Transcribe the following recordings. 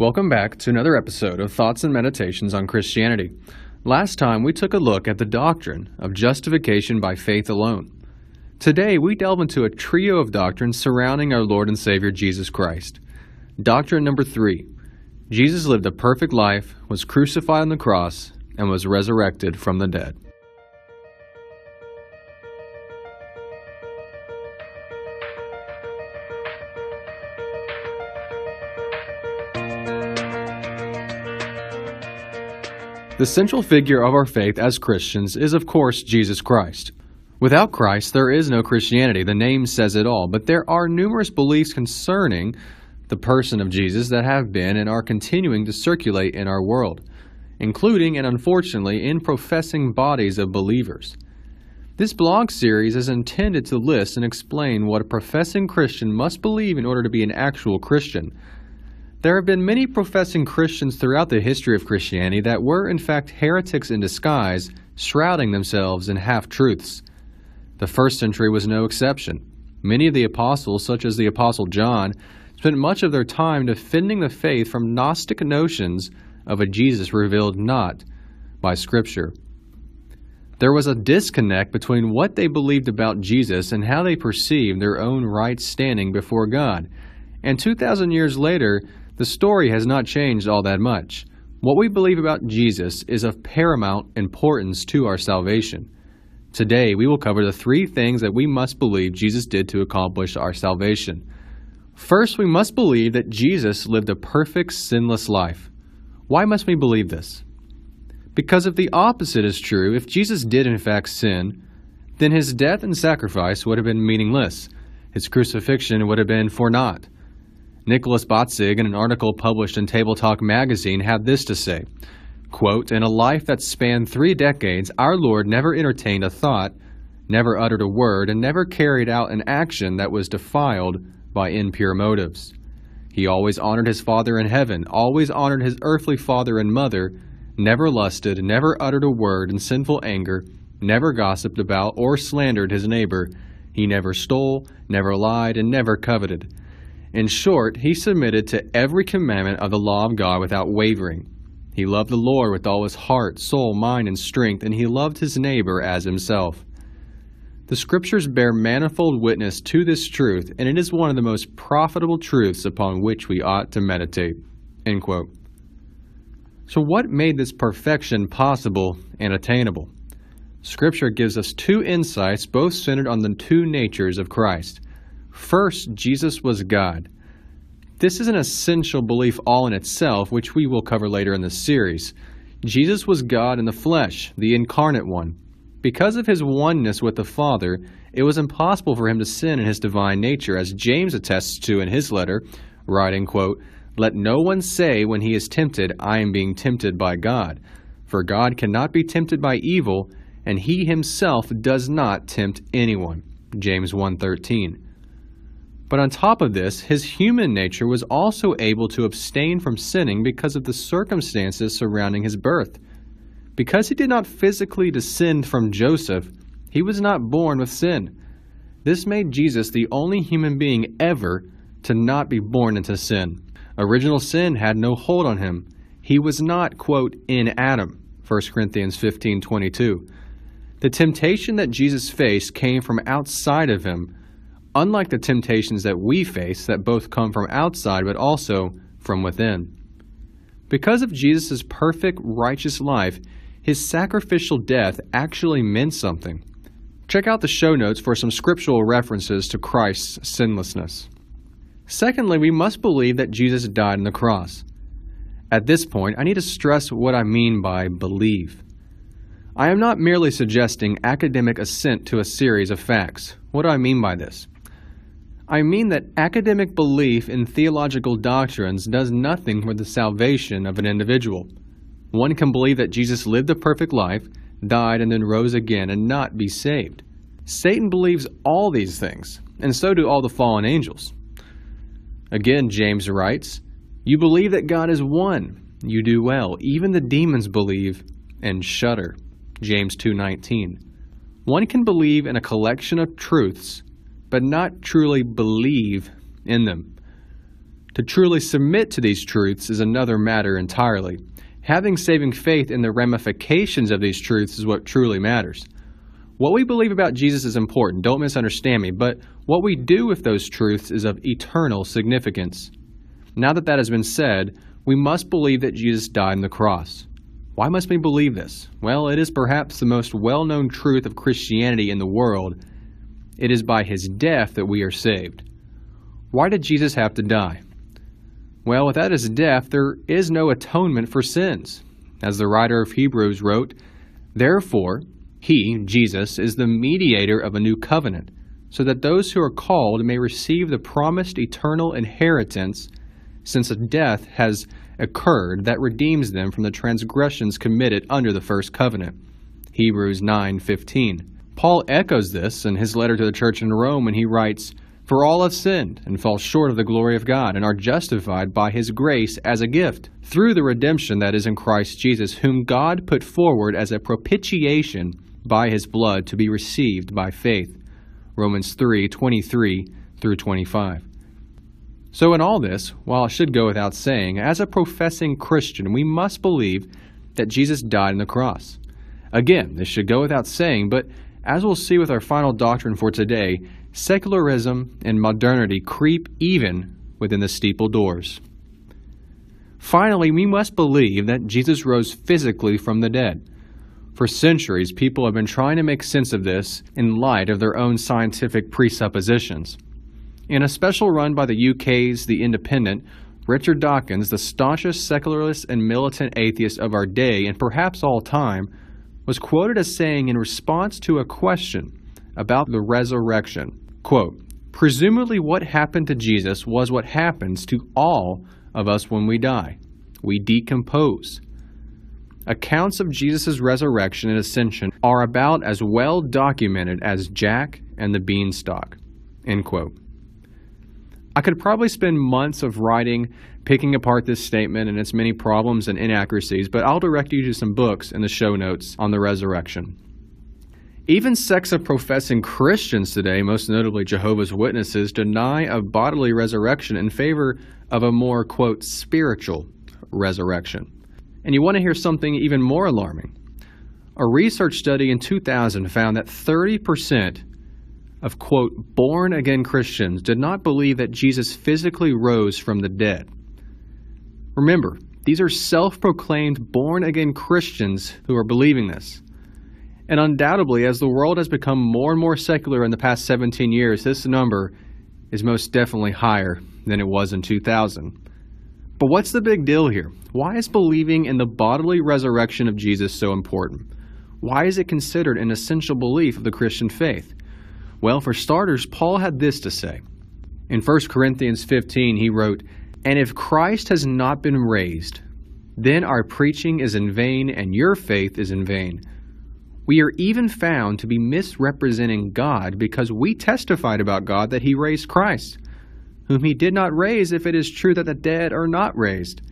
Welcome back to another episode of Thoughts and Meditations on Christianity. Last time we took a look at the doctrine of justification by faith alone. Today we delve into a trio of doctrines surrounding our Lord and Savior Jesus Christ. Doctrine number three Jesus lived a perfect life, was crucified on the cross, and was resurrected from the dead. The central figure of our faith as Christians is, of course, Jesus Christ. Without Christ, there is no Christianity. The name says it all. But there are numerous beliefs concerning the person of Jesus that have been and are continuing to circulate in our world, including and unfortunately in professing bodies of believers. This blog series is intended to list and explain what a professing Christian must believe in order to be an actual Christian there have been many professing Christians throughout the history of Christianity that were, in fact, heretics in disguise, shrouding themselves in half truths. The first century was no exception. Many of the apostles, such as the Apostle John, spent much of their time defending the faith from Gnostic notions of a Jesus revealed not by Scripture. There was a disconnect between what they believed about Jesus and how they perceived their own right standing before God. And 2,000 years later, the story has not changed all that much. What we believe about Jesus is of paramount importance to our salvation. Today, we will cover the three things that we must believe Jesus did to accomplish our salvation. First, we must believe that Jesus lived a perfect, sinless life. Why must we believe this? Because if the opposite is true, if Jesus did in fact sin, then his death and sacrifice would have been meaningless. His crucifixion would have been for naught. Nicholas Batzig, in an article published in Table Talk magazine, had this to say quote, In a life that spanned three decades, our Lord never entertained a thought, never uttered a word, and never carried out an action that was defiled by impure motives. He always honored his Father in heaven, always honored his earthly father and mother, never lusted, never uttered a word in sinful anger, never gossiped about or slandered his neighbor. He never stole, never lied, and never coveted. In short, he submitted to every commandment of the law of God without wavering. He loved the Lord with all his heart, soul, mind, and strength, and he loved his neighbor as himself. The Scriptures bear manifold witness to this truth, and it is one of the most profitable truths upon which we ought to meditate. So, what made this perfection possible and attainable? Scripture gives us two insights, both centered on the two natures of Christ. First, Jesus was God. This is an essential belief all in itself, which we will cover later in this series. Jesus was God in the flesh, the incarnate one. Because of his oneness with the Father, it was impossible for him to sin in his divine nature, as James attests to in his letter, writing, quote, Let no one say when he is tempted, I am being tempted by God. For God cannot be tempted by evil, and he himself does not tempt anyone. James 1:13. But on top of this, his human nature was also able to abstain from sinning because of the circumstances surrounding his birth. Because he did not physically descend from Joseph, he was not born with sin. This made Jesus the only human being ever to not be born into sin. Original sin had no hold on him. He was not, quote, in Adam, 1 Corinthians 15:22. The temptation that Jesus faced came from outside of him unlike the temptations that we face that both come from outside but also from within. Because of Jesus' perfect righteous life, his sacrificial death actually meant something. Check out the show notes for some scriptural references to Christ's sinlessness. Secondly, we must believe that Jesus died on the cross. At this point, I need to stress what I mean by believe. I am not merely suggesting academic assent to a series of facts. What do I mean by this? I mean that academic belief in theological doctrines does nothing for the salvation of an individual. One can believe that Jesus lived a perfect life, died, and then rose again and not be saved. Satan believes all these things, and so do all the fallen angels. Again, James writes, You believe that God is one. You do well. Even the demons believe and shudder. James 2:19. One can believe in a collection of truths but not truly believe in them. To truly submit to these truths is another matter entirely. Having saving faith in the ramifications of these truths is what truly matters. What we believe about Jesus is important, don't misunderstand me, but what we do with those truths is of eternal significance. Now that that has been said, we must believe that Jesus died on the cross. Why must we believe this? Well, it is perhaps the most well known truth of Christianity in the world. It is by his death that we are saved. Why did Jesus have to die? Well, without his death, there is no atonement for sins. As the writer of Hebrews wrote, Therefore, he, Jesus, is the mediator of a new covenant, so that those who are called may receive the promised eternal inheritance, since a death has occurred that redeems them from the transgressions committed under the first covenant. Hebrews 9:15. Paul echoes this in his letter to the church in Rome when he writes, "For all have sinned and fall short of the glory of God and are justified by his grace as a gift through the redemption that is in Christ Jesus, whom God put forward as a propitiation by his blood to be received by faith. Romans 3 23 through 25. So, in all this, while it should go without saying, as a professing Christian, we must believe that Jesus died on the cross. Again, this should go without saying, but as we'll see with our final doctrine for today, secularism and modernity creep even within the steeple doors. Finally, we must believe that Jesus rose physically from the dead. For centuries, people have been trying to make sense of this in light of their own scientific presuppositions. In a special run by the UK's The Independent, Richard Dawkins, the staunchest secularist and militant atheist of our day and perhaps all time, was quoted as saying in response to a question about the resurrection, quote, Presumably, what happened to Jesus was what happens to all of us when we die. We decompose. Accounts of Jesus' resurrection and ascension are about as well documented as Jack and the Beanstalk. End quote. I could probably spend months of writing, picking apart this statement and its many problems and inaccuracies, but I'll direct you to some books in the show notes on the resurrection. Even sects of professing Christians today, most notably Jehovah's Witnesses, deny a bodily resurrection in favor of a more, quote, spiritual resurrection. And you want to hear something even more alarming. A research study in 2000 found that 30% of, quote, born again Christians did not believe that Jesus physically rose from the dead. Remember, these are self proclaimed born again Christians who are believing this. And undoubtedly, as the world has become more and more secular in the past 17 years, this number is most definitely higher than it was in 2000. But what's the big deal here? Why is believing in the bodily resurrection of Jesus so important? Why is it considered an essential belief of the Christian faith? Well, for starters, Paul had this to say. In 1 Corinthians 15, he wrote, And if Christ has not been raised, then our preaching is in vain and your faith is in vain. We are even found to be misrepresenting God because we testified about God that he raised Christ whom he did not raise, if it is true that the dead are not raised.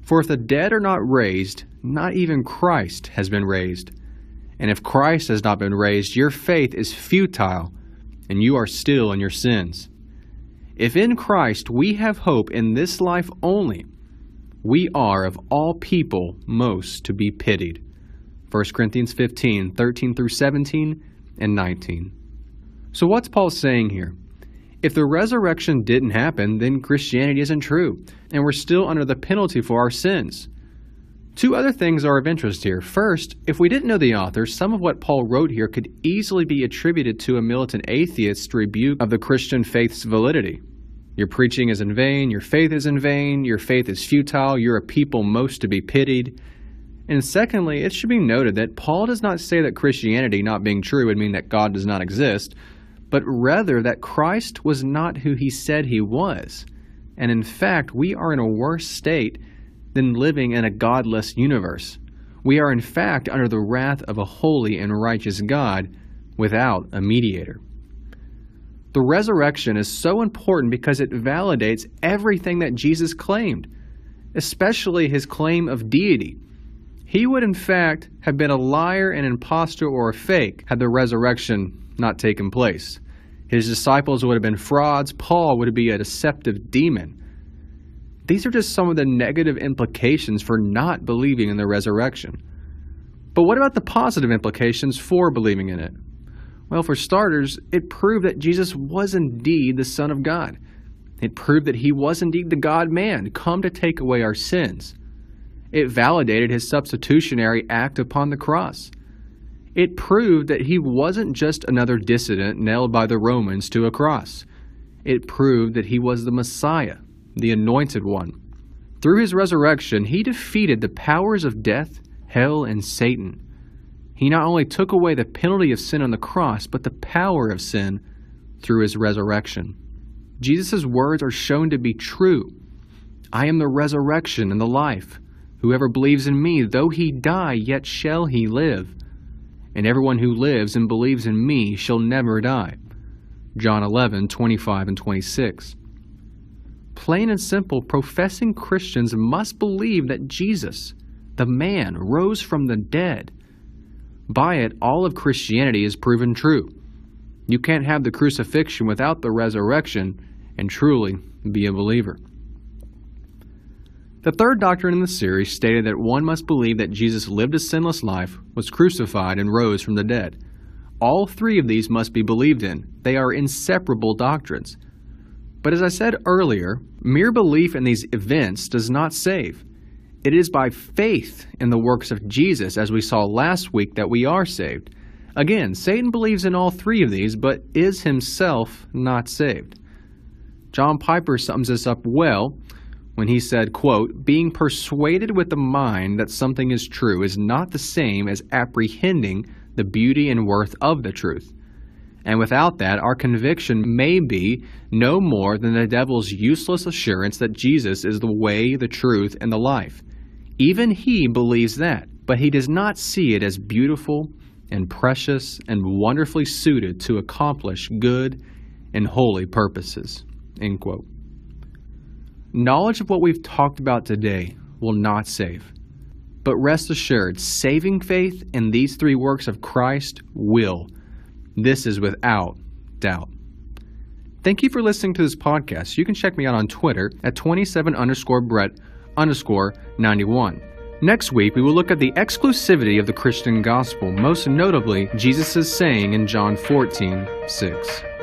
For if the dead are not raised, not even Christ has been raised. And if Christ has not been raised, your faith is futile, and you are still in your sins. If in Christ we have hope in this life only, we are of all people most to be pitied. 1 Corinthians 15, 13 through 17, and 19. So, what's Paul saying here? If the resurrection didn't happen, then Christianity isn't true, and we're still under the penalty for our sins. Two other things are of interest here. First, if we didn't know the author, some of what Paul wrote here could easily be attributed to a militant atheist's rebuke of the Christian faith's validity. Your preaching is in vain, your faith is in vain, your faith is futile, you're a people most to be pitied. And secondly, it should be noted that Paul does not say that Christianity not being true would mean that God does not exist, but rather that Christ was not who he said he was. And in fact, we are in a worse state than living in a godless universe. We are in fact under the wrath of a holy and righteous God without a mediator. The resurrection is so important because it validates everything that Jesus claimed, especially his claim of deity. He would, in fact, have been a liar, an impostor, or a fake had the resurrection not taken place. His disciples would have been frauds. Paul would be a deceptive demon. These are just some of the negative implications for not believing in the resurrection. But what about the positive implications for believing in it? Well, for starters, it proved that Jesus was indeed the Son of God. It proved that he was indeed the God man, come to take away our sins. It validated his substitutionary act upon the cross. It proved that he wasn't just another dissident nailed by the Romans to a cross. It proved that he was the Messiah, the Anointed One. Through his resurrection, he defeated the powers of death, hell, and Satan. He not only took away the penalty of sin on the cross, but the power of sin through his resurrection. Jesus' words are shown to be true. I am the resurrection and the life. Whoever believes in me, though he die, yet shall he live. And everyone who lives and believes in me shall never die. John 11, 25 and 26. Plain and simple, professing Christians must believe that Jesus, the man, rose from the dead by it, all of Christianity is proven true. You can't have the crucifixion without the resurrection and truly be a believer. The third doctrine in the series stated that one must believe that Jesus lived a sinless life, was crucified, and rose from the dead. All three of these must be believed in. They are inseparable doctrines. But as I said earlier, mere belief in these events does not save. It is by faith in the works of Jesus, as we saw last week, that we are saved. Again, Satan believes in all three of these, but is himself not saved. John Piper sums this up well when he said, quote, Being persuaded with the mind that something is true is not the same as apprehending the beauty and worth of the truth. And without that, our conviction may be no more than the devil's useless assurance that Jesus is the way, the truth, and the life. Even he believes that, but he does not see it as beautiful and precious and wonderfully suited to accomplish good and holy purposes. End quote. Knowledge of what we've talked about today will not save. But rest assured, saving faith in these three works of Christ will. This is without doubt. Thank you for listening to this podcast. You can check me out on Twitter at 27 underscore Brett underscore 91. Next week, we will look at the exclusivity of the Christian gospel, most notably Jesus' saying in John 14 6.